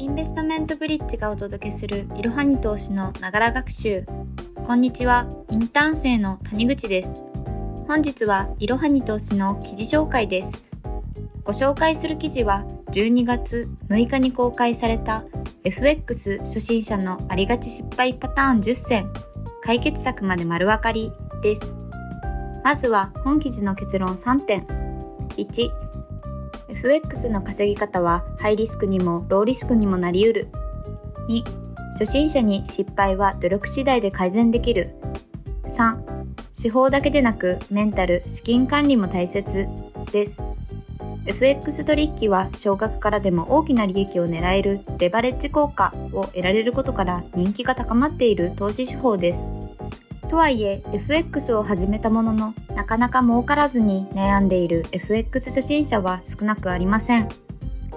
インベストメントブリッジがお届けするいろはに投資のながら学習。こんにちはインターン生の谷口です。本日はいろはに投資の記事紹介です。ご紹介する記事は12月6日に公開された FX 初心者のありがち失敗パターン10選解決策まで丸分かりです。まずは本記事の結論3点。1 FX の稼ぎ方はハイリスクにもローリスクにもなりうる。2、初心者に失敗は努力次第で改善できる。3、手法だけでなくメンタル、資金管理も大切です。FX 取引は少額からでも大きな利益を狙えるレバレッジ効果を得られることから人気が高まっている投資手法です。とはいえ FX を始めたもののなかなか儲からずに悩んでいる FX 初心者は少なくありません。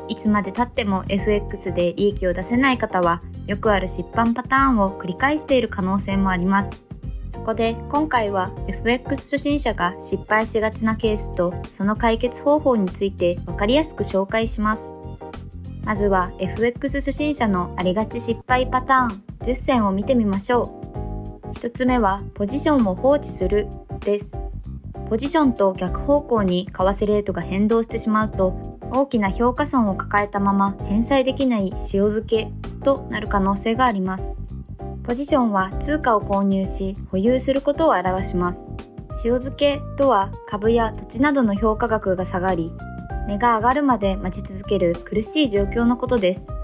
いつまでたっても FX で利益を出せない方はよくある失敗パターンを繰り返している可能性もあります。そこで今回は FX 初心者が失敗しがちなケースとその解決方法について分かりやすく紹介します。まずは FX 初心者のありがち失敗パターン10選を見てみましょう。1つ目はポジションを放置するです。ポジションと逆方向に為替レートが変動してしまうと大きな評価損を抱えたまま返済できない塩漬けとなる可能性があります。ポジションは通貨を購入し保有することを表します。塩漬けとは株や土地などの評価額が下がり値が上がるまで待ち続ける苦しい状況のことです。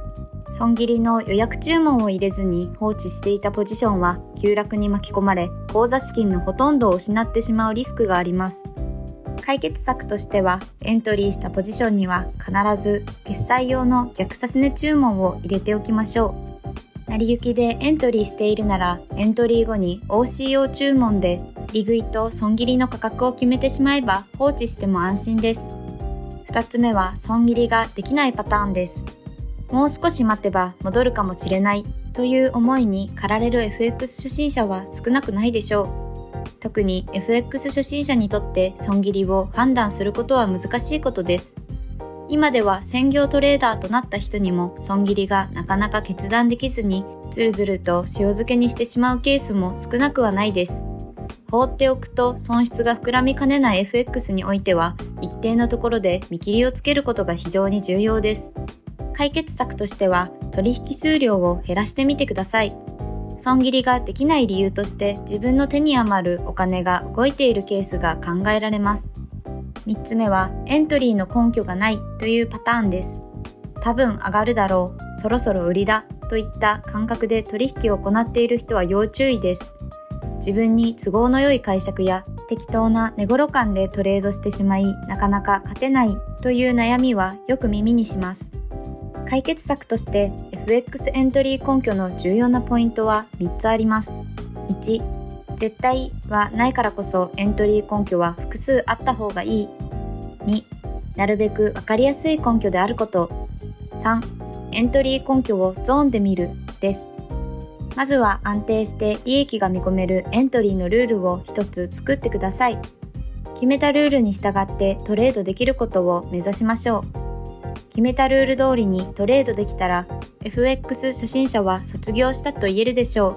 損切りの予約注文を入れずに放置していたポジションは急落に巻き込まれ口座資金のほとんどを失ってしまうリスクがあります。解決策としてはエントリーしたポジションには必ず決済用の逆差し値注文を入れておきましょう。成り行きでエントリーしているならエントリー後に OCO 注文で利食いと損切りの価格を決めてしまえば放置しても安心です。2つ目は損切りができないパターンです。もう少し待てば戻るかもしれないという思いに駆られる FX 初心者は少なくないでしょう。特に FX 初心者にとって損切りを判断することは難しいことです。今では専業トレーダーとなった人にも損切りがなかなか決断できずにずるずると塩漬けにしてしまうケースも少なくはないです。放っておくと損失が膨らみかねない FX においては一定のところで見切りをつけることが非常に重要です。解決策としては取引数量を減らしてみてください。損切りができない理由として自分の手に余るお金が動いているケースが考えられます。3つ目はエントリーの根拠がないというパターンです。多分上がるだろう、そろそろ売りだといった感覚で取引を行っている人は要注意です。自分に都合の良い解釈や適当な寝頃感でトレードしてしまいなかなか勝てないという悩みはよく耳にします。解決策として FX エントリー根拠の重要なポイントは3つあります。1、絶対はないからこそエントリー根拠は複数あった方がいい。2、なるべくわかりやすい根拠であること。3、エントリー根拠をゾーンで見るです。まずは安定して利益が見込めるエントリーのルールを一つ作ってください。決めたルールに従ってトレードできることを目指しましょう。決めたルール通りにトレードできたら FX 初心者は卒業したと言えるでしょ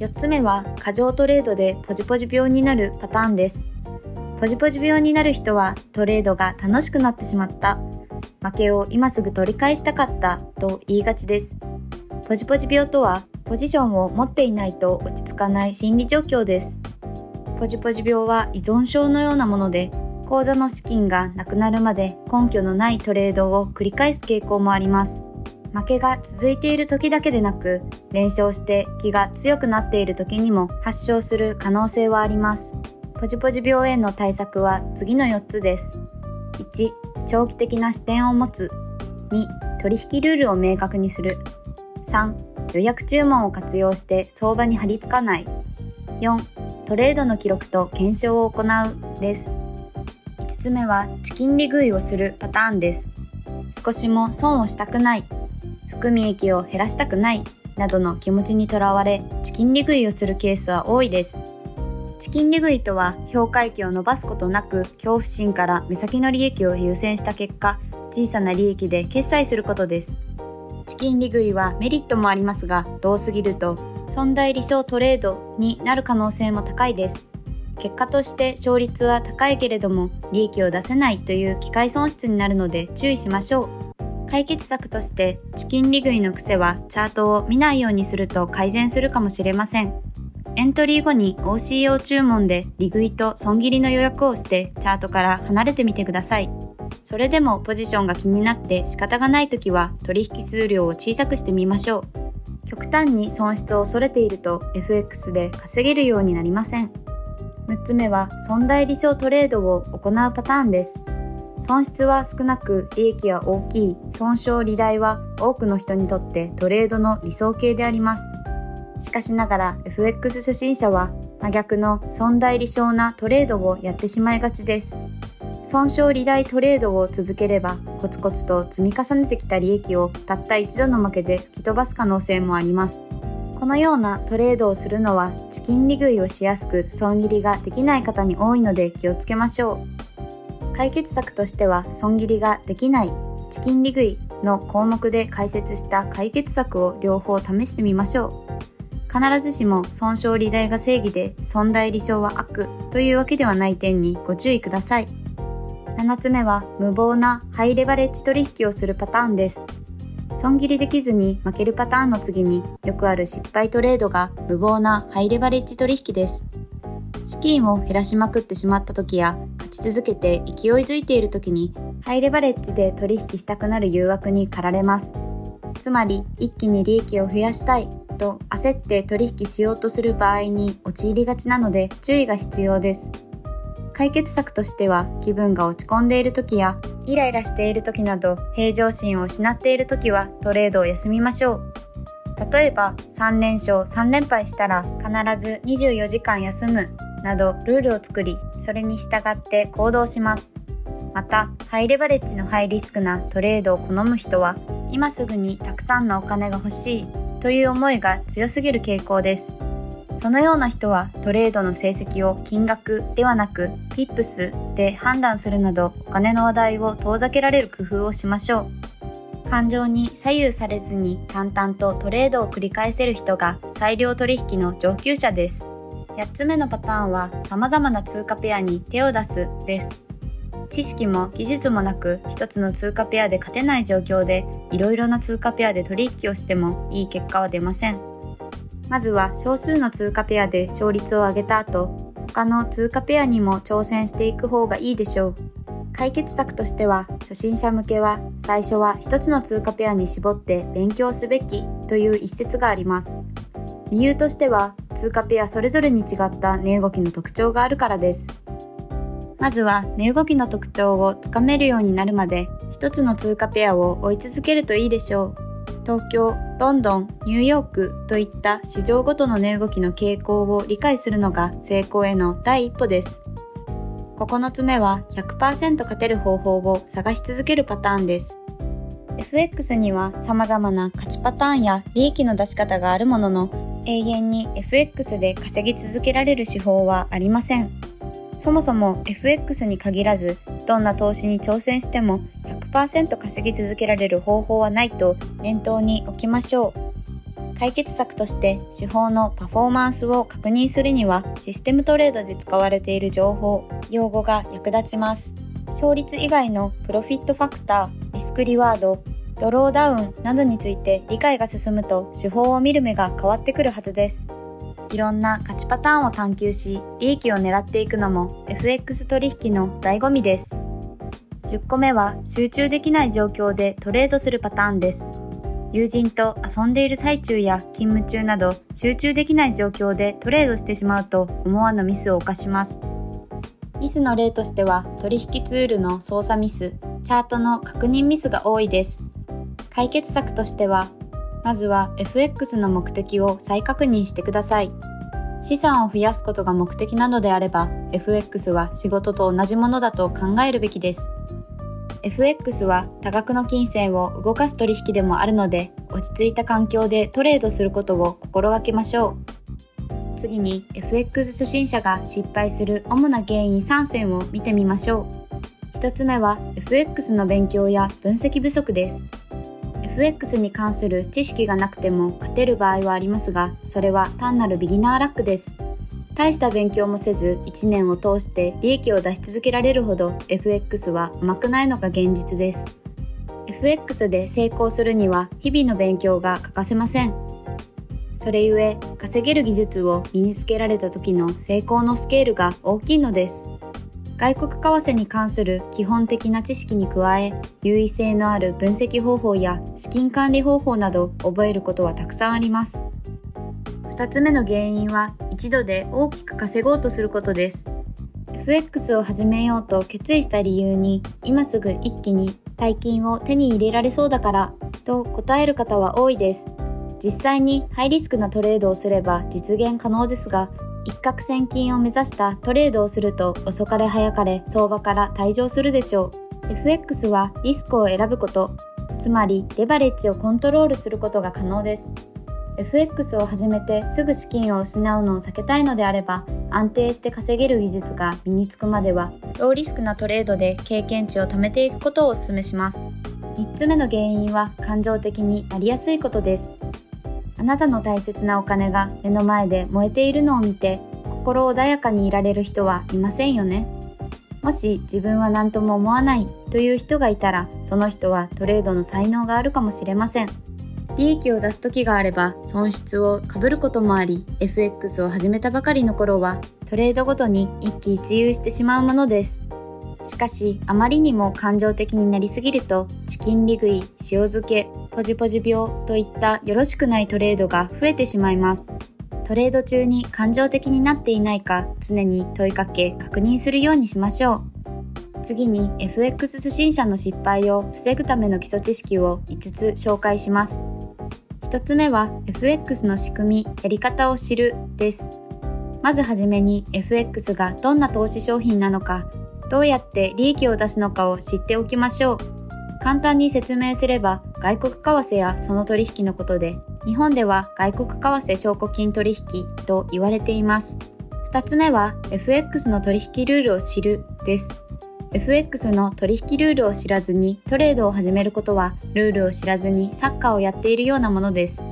う。4つ目は過剰トレードでポジポジ病になるパターンです。ポジポジ病になる人はトレードが楽しくなってしまった。負けを今すぐ取り返したかったと言いがちです。ポジポジ病とはポジションを持っていないと落ち着かない心理状況です。ポジポジ病は依存症のようなもので口座の資金がなくなるまで根拠のないトレードを繰り返す傾向もあります。負けが続いている時だけでなく、連勝して気が強くなっている時にも発症する可能性はあります。ポジポジ病への対策は次の4つです。1、長期的な視点を持つ。2、取引ルールを明確にする。3、予約注文を活用して相場に張り付かない。4、トレードの記録と検証を行うです。5つ目はチキン利食いをするパターンです。少しも損をしたくない、含み益を減らしたくないなどの気持ちにとらわれチキン利食いをするケースは多いです。チキン利食いとは評価益を伸ばすことなく恐怖心から目先の利益を優先した結果小さな利益で決済することです。チキン利食いはメリットもありますが、多すぎると損害利小トレードになる可能性も高いです。結果として勝率は高いけれども利益を出せないという機械損失になるので注意しましょう。解決策としてチキン利食いの癖はチャートを見ないようにすると改善するかもしれません。エントリー後に OCO 注文で利食いと損切りの予約をしてチャートから離れてみてください。それでもポジションが気になって仕方がない時は取引数量を小さくしてみましょう。極端に損失を恐れていると FX で稼げるようになりません。6つ目は損害利小トレードを行うパターンです。損失は少なく利益は大きい損傷利大は多くの人にとってトレードの理想形であります。しかしながら FX 初心者は真逆の損大利小なトレードをやってしまいがちです。損傷利大トレードを続ければコツコツと積み重ねてきた利益をたった一度の負けで吹き飛ばす可能性もあります。このようなトレードをするのはチキン利食いをしやすく損切りができない方に多いので気をつけましょう。解決策としては損切りができないチキン利食いの項目で解説した解決策を両方試してみましょう。必ずしも損傷利大が正義で損大利小は悪というわけではない点にご注意ください。7つ目は無謀なハイレバレッジ取引をするパターンです。損切りできずに負けるパターンの次によくある失敗トレードが無謀なハイレバレッジ取引です。資金を減らしまくってしまった時や勝ち続けて勢いづいている時にハイレバレッジで取引したくなる誘惑に駆られます。つまり一気に利益を増やしたいと焦って取引しようとする場合に陥りがちなので注意が必要です。解決策としては気分が落ち込んでいる時やイライラしている時など平常心を失っている時はトレードを休みましょう。例えば3連勝3連敗したら必ず24時間休むなどルールを作りそれに従って行動します。またハイレバレッジのハイリスクなトレードを好む人は今すぐにたくさんのお金が欲しいという思いが強すぎる傾向です。そのような人はトレードの成績を金額ではなくピップスで判断するなどお金の話題を遠ざけられる工夫をしましょう。感情に左右されずに淡々とトレードを繰り返せる人が裁量取引の上級者です。8つ目のパターンは様々な通貨ペアに手を出すです。知識も技術もなく一つの通貨ペアで勝てない状況でいろいろな通貨ペアで取引をしてもいい結果は出ません。まずは少数の通貨ペアで勝率を上げた後、他の通貨ペアにも挑戦していく方がいいでしょう。解決策としては、初心者向けは最初は一つの通貨ペアに絞って勉強すべきという一節があります。理由としては、通貨ペアそれぞれに違った値動きの特徴があるからです。まずは値動きの特徴をつかめるようになるまで一つの通貨ペアを追い続けるといいでしょう。東京、ロンドン、ニューヨークといった市場ごとの値動きの傾向を理解するのが成功への第一歩です。9つ目は100%勝てる方法を探し続けるパターンです。FX には様々な勝ちパターンや利益の出し方があるものの永遠に FX で稼ぎ続けられる手法はありません。そもそも FX に限らずどんな投資に挑戦しても100%稼ぎ続けられる方法はないと念頭に置きましょう。解決策として手法のパフォーマンスを確認するにはシステムトレードで使われている情報、用語が役立ちます。勝率以外のプロフィットファクター、リスクリワード、ドローダウンなどについて理解が進むと手法を見る目が変わってくるはずです。いろんな勝ちパターンを探求し、利益を狙っていくのも FX 取引の醍醐味です。10個目は集中できない状況でトレードするパターンです。友人と遊んでいる最中や勤務中など集中できない状況でトレードしてしまうと思わぬミスを犯します。ミスの例としては取引ツールの操作ミス、チャートの確認ミスが多いです。解決策としては、まずは FX の目的を再確認してください。資産を増やすことが目的なのであれば、FX は仕事と同じものだと考えるべきです。FX は多額の金銭を動かす取引でもあるので、落ち着いた環境でトレードすることを心がけましょう。次に FX 初心者が失敗する主な原因3選を見てみましょう。1つ目は FX の勉強や分析不足です。FX に関する知識がなくても勝てる場合はありますが、それは単なるビギナーラックです。大した勉強もせず1年を通して利益を出し続けられるほど FX は甘くないのが現実です。FX で成功するには日々の勉強が欠かせません。それゆえ稼げる技術を身につけられた時の成功のスケールが大きいのです。外国為替に関する基本的な知識に加え優位性のある分析方法や資金管理方法など覚えることはたくさんあります。2つ目の原因は一度で大きく稼ごうとすることです。FX を始めようと決意した理由に今すぐ一気に大金を手に入れられそうだからと答える方は多いです。実際にハイリスクなトレードをすれば実現可能ですが、一攫千金を目指したトレードをすると遅かれ早かれ相場から退場するでしょう。FX はリスクを選ぶこと、つまりレバレッジをコントロールすることが可能です。FX を始めてすぐ資金を失うのを避けたいのであれば安定して稼げる技術が身につくまではローリスクなトレードで経験値を貯めていくことをお勧めします。3つ目の原因は感情的になりやすいことです。あなたの大切なお金が目の前で燃えているのを見て心穏やかにいられる人はいませんよね。もし自分は何とも思わないという人がいたらその人はトレードの才能があるかもしれません。利益を出す時があれば損失をかぶることもあり FX を始めたばかりの頃はトレードごとに一喜一憂してしまうものです。しかしあまりにも感情的になりすぎるとチキン利食い塩漬けポジポジ病といったよろしくないトレードが増えてしまいます。トレード中に感情的になっていないか常に問いかけ確認するようにしましょう。次に FX 初心者の失敗を防ぐための基礎知識を5つ紹介します。1つ目は FX の仕組み、やり方を知るです。まずはじめに FX がどんな投資商品なのか、どうやって利益を出すのかを知っておきましょう。簡単に説明すれば外国為替やその取引のことで、日本では外国為替証拠金取引と言われています。2つ目は FX の取引ルールを知るです。FX の取引ルールを知らずにトレードを始めることはルールを知らずにサッカーをやっているようなものです。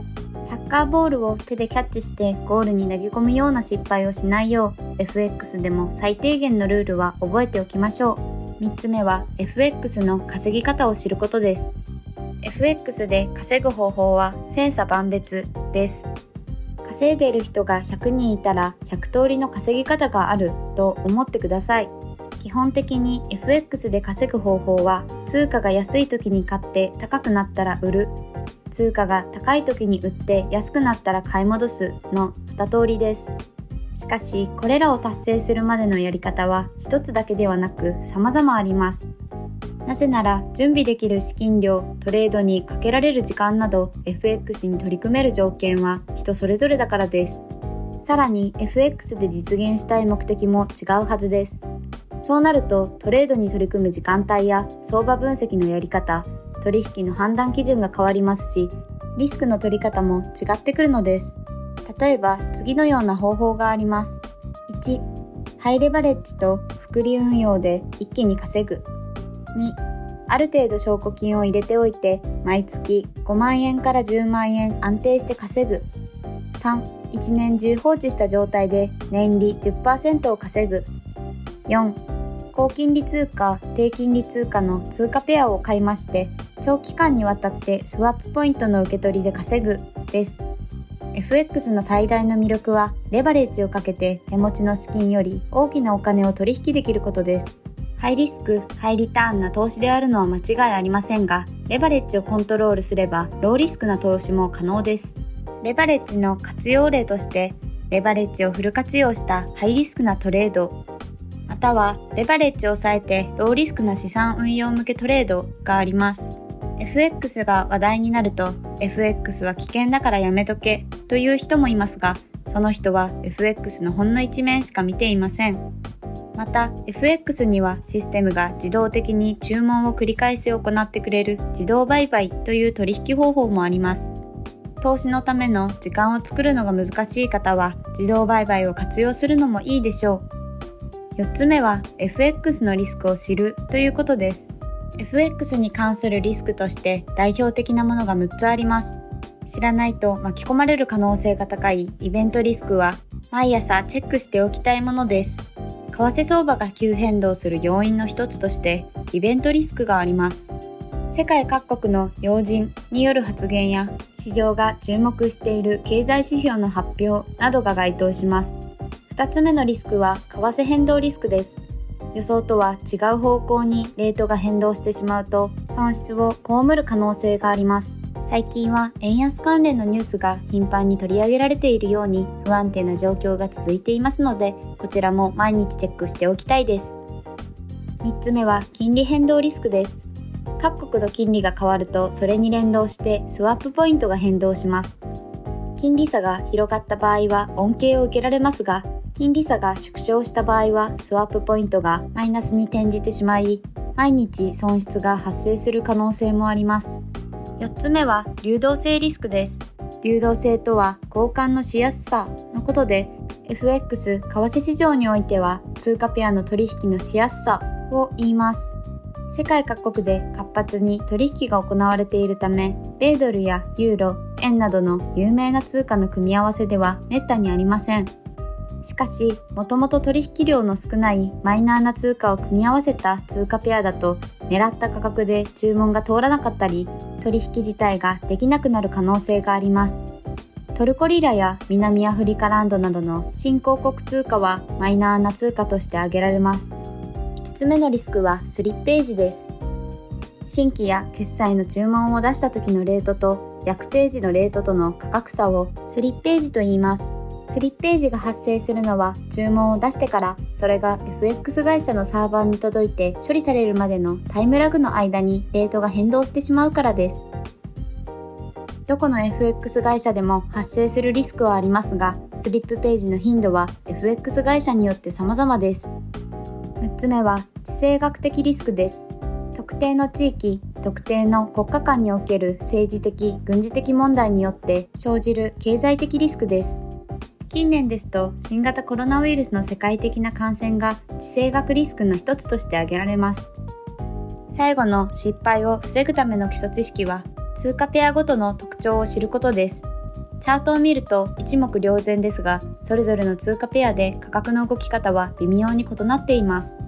サッカーボールを手でキャッチしてゴールに投げ込むような失敗をしないよう FX でも最低限のルールは覚えておきましょう。3つ目は FX の稼ぎ方を知ることです。FX で稼ぐ方法は千差万別です。稼いでいる人が100人いたら100通りの稼ぎ方があると思ってください。基本的に FX で稼ぐ方法は通貨が安い時に買って高くなったら売る。通貨が高い時に売って安くなったら買い戻す。の2通りです。しかしこれらを達成するまでのやり方は一つだけではなく様々あります。なぜなら準備できる資金量トレードにかけられる時間など FX に取り組める条件は人それぞれだからです。さらに FX で実現したい目的も違うはずです。そうなるとトレードに取り組む時間帯や相場分析のやり方、取引の判断基準が変わりますし、リスクの取り方も違ってくるのです。例えば次のような方法があります。1、ハイレバレッジと複利運用で一気に稼ぐ。2、ある程度証拠金を入れておいて毎月5万円から10万円安定して稼ぐ。3、1年中放置した状態で年利10%を稼ぐ。4、高金利通貨、低金利通貨の通貨ペアを買いまして、長期間にわたってスワップポイントの受け取りで稼ぐです。FX の最大の魅力は、レバレッジをかけて手持ちの資金より大きなお金を取引できることです。ハイリスク、ハイリターンな投資であるのは間違いありませんが、レバレッジをコントロールすれば、ローリスクな投資も可能です。レバレッジの活用例として、レバレッジをフル活用したハイリスクなトレードたはレバレッジを抑えてローリスクな資産運用向けトレードがあります。FX が話題になると FX は危険だからやめとけという人もいますが、その人は FX のほんの一面しか見ていません。また FX にはシステムが自動的に注文を繰り返し行ってくれる自動売買という取引方法もあります。投資のための時間を作るのが難しい方は自動売買を活用するのもいいでしょう。4つ目は FX のリスクを知るということです。FX に関するリスクとして代表的なものが6つあります。知らないと巻き込まれる可能性が高いイベントリスクは毎朝チェックしておきたいものです。為替相場が急変動する要因の一つとしてイベントリスクがあります。世界各国の要人による発言や市場が注目している経済指標の発表などが該当します。2つ目のリスクは為替変動リスクです。予想とは違う方向にレートが変動してしまうと損失を被る可能性があります。最近は円安関連のニュースが頻繁に取り上げられているように不安定な状況が続いていますのでこちらも毎日チェックしておきたいです。3つ目は金利変動リスクです。各国の金利が変わるとそれに連動してスワップポイントが変動します。金利差が広がった場合は恩恵を受けられますが金利差が縮小した場合はスワップポイントがマイナスに転じてしまい毎日損失が発生する可能性もあります。4つ目は流動性リスクです。流動性とは交換のしやすさのことで FX 為替市場においては通貨ペアの取引のしやすさを言います。世界各国で活発に取引が行われているため米ドルやユーロ円などの有名な通貨の組み合わせでは滅多にありません。しかし、もともと取引量の少ないマイナーな通貨を組み合わせた通貨ペアだと、狙った価格で注文が通らなかったり、取引自体ができなくなる可能性があります。トルコリラや南アフリカランドなどの新興国通貨はマイナーな通貨として挙げられます。5つ目のリスクはスリッページです。新規や決済の注文を出した時のレートと約定時のレートとの価格差をスリッページと言います。スリッページが発生するのは注文を出してからそれが FX 会社のサーバーに届いて処理されるまでのタイムラグの間にレートが変動してしまうからです。どこの FX 会社でも発生するリスクはありますが、スリップページの頻度は FX 会社によって様々です。6つ目は地政学的リスクです。特定の地域、特定の国家間における政治的、軍事的問題によって生じる経済的リスクです。近年ですと新型コロナウイルスの世界的な感染が地政学リスクの一つとして挙げられます。最後の失敗を防ぐための基礎知識は通貨ペアごとの特徴を知ることです。チャートを見ると一目瞭然ですが、それぞれの通貨ペアで価格の動き方は微妙に異なっています。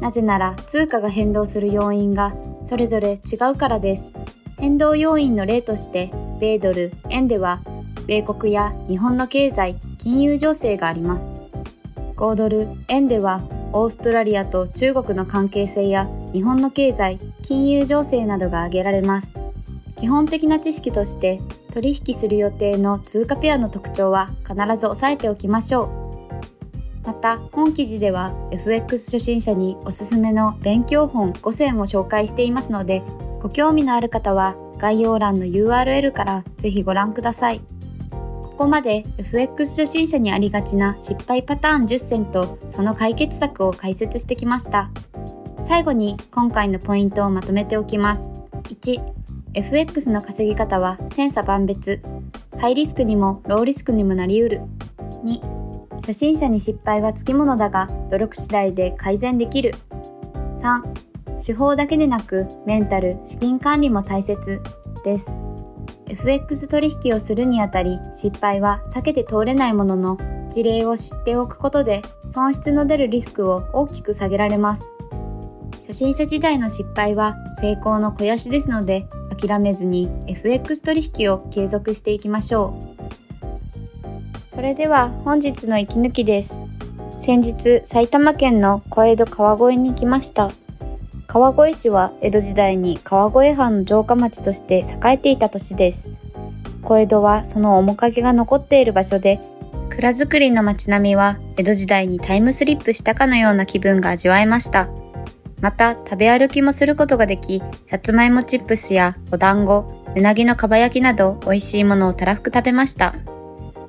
なぜなら通貨が変動する要因がそれぞれ違うからです。変動要因の例として、米ドル、円では米国や日本の経済、金融情勢があります。5ドル、円ではオーストラリアと中国の関係性や日本の経済、金融情勢などが挙げられます。基本的な知識として取引する予定の通貨ペアの特徴は必ず押さえておきましょう。また、本記事では FX 初心者におすすめの勉強本5選を紹介していますので、ご興味のある方は概要欄の URL からぜひご覧ください。ここまで FX 初心者にありがちな失敗パターン10選とその解決策を解説してきました。最後に今回のポイントをまとめておきます。1、FX の稼ぎ方は千差万別。ハイリスクにもローリスクにもなりうる。2、初心者に失敗はつきものだが努力次第で改善できる。3、手法だけでなくメンタル、資金管理も大切です。FX 取引をするにあたり失敗は避けて通れないものの事例を知っておくことで損失の出るリスクを大きく下げられます。初心者時代の失敗は成功の肥やしですので諦めずに FX 取引を継続していきましょう。それでは本日の息抜きです。先日埼玉県の小江戸川越に来ました。川越市は江戸時代に川越藩の城下町として栄えていた都市です。小江戸はその面影が残っている場所で、蔵造りの街並みは江戸時代にタイムスリップしたかのような気分が味わえました。また食べ歩きもすることができ、さつまいもチップスやお団子、うなぎのかば焼きなど美味しいものをたらふく食べました。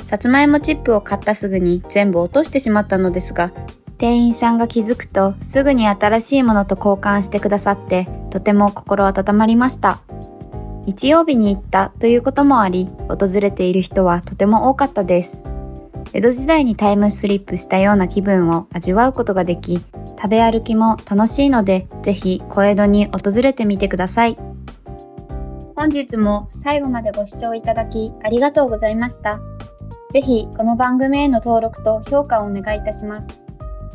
さつまいもチップを買ったすぐに全部落としてしまったのですが、店員さんが気づくとすぐに新しいものと交換してくださってとても心温まりました。日曜日に行ったということもあり、訪れている人はとても多かったです。江戸時代にタイムスリップしたような気分を味わうことができ、食べ歩きも楽しいので、ぜひ小江戸に訪れてみてください。本日も最後までご視聴いただきありがとうございました。ぜひこの番組への登録と評価をお願いいたします。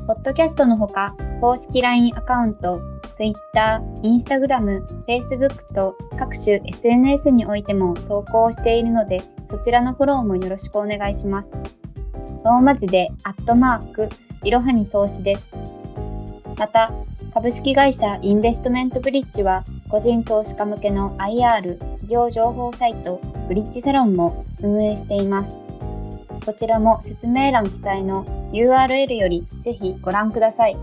ポッドキャストのほか、公式 LINE アカウント、Twitter、Instagram、Facebook と各種 SNS においても投稿しているので、そちらのフォローもよろしくお願いします。ローマ字で、アットマーク、いろはに投資です。また、株式会社インベストメントブリッジは、個人投資家向けの IR 企業情報サイト、ブリッジサロンも運営しています。こちらも説明欄記載の URL よりぜひご覧ください。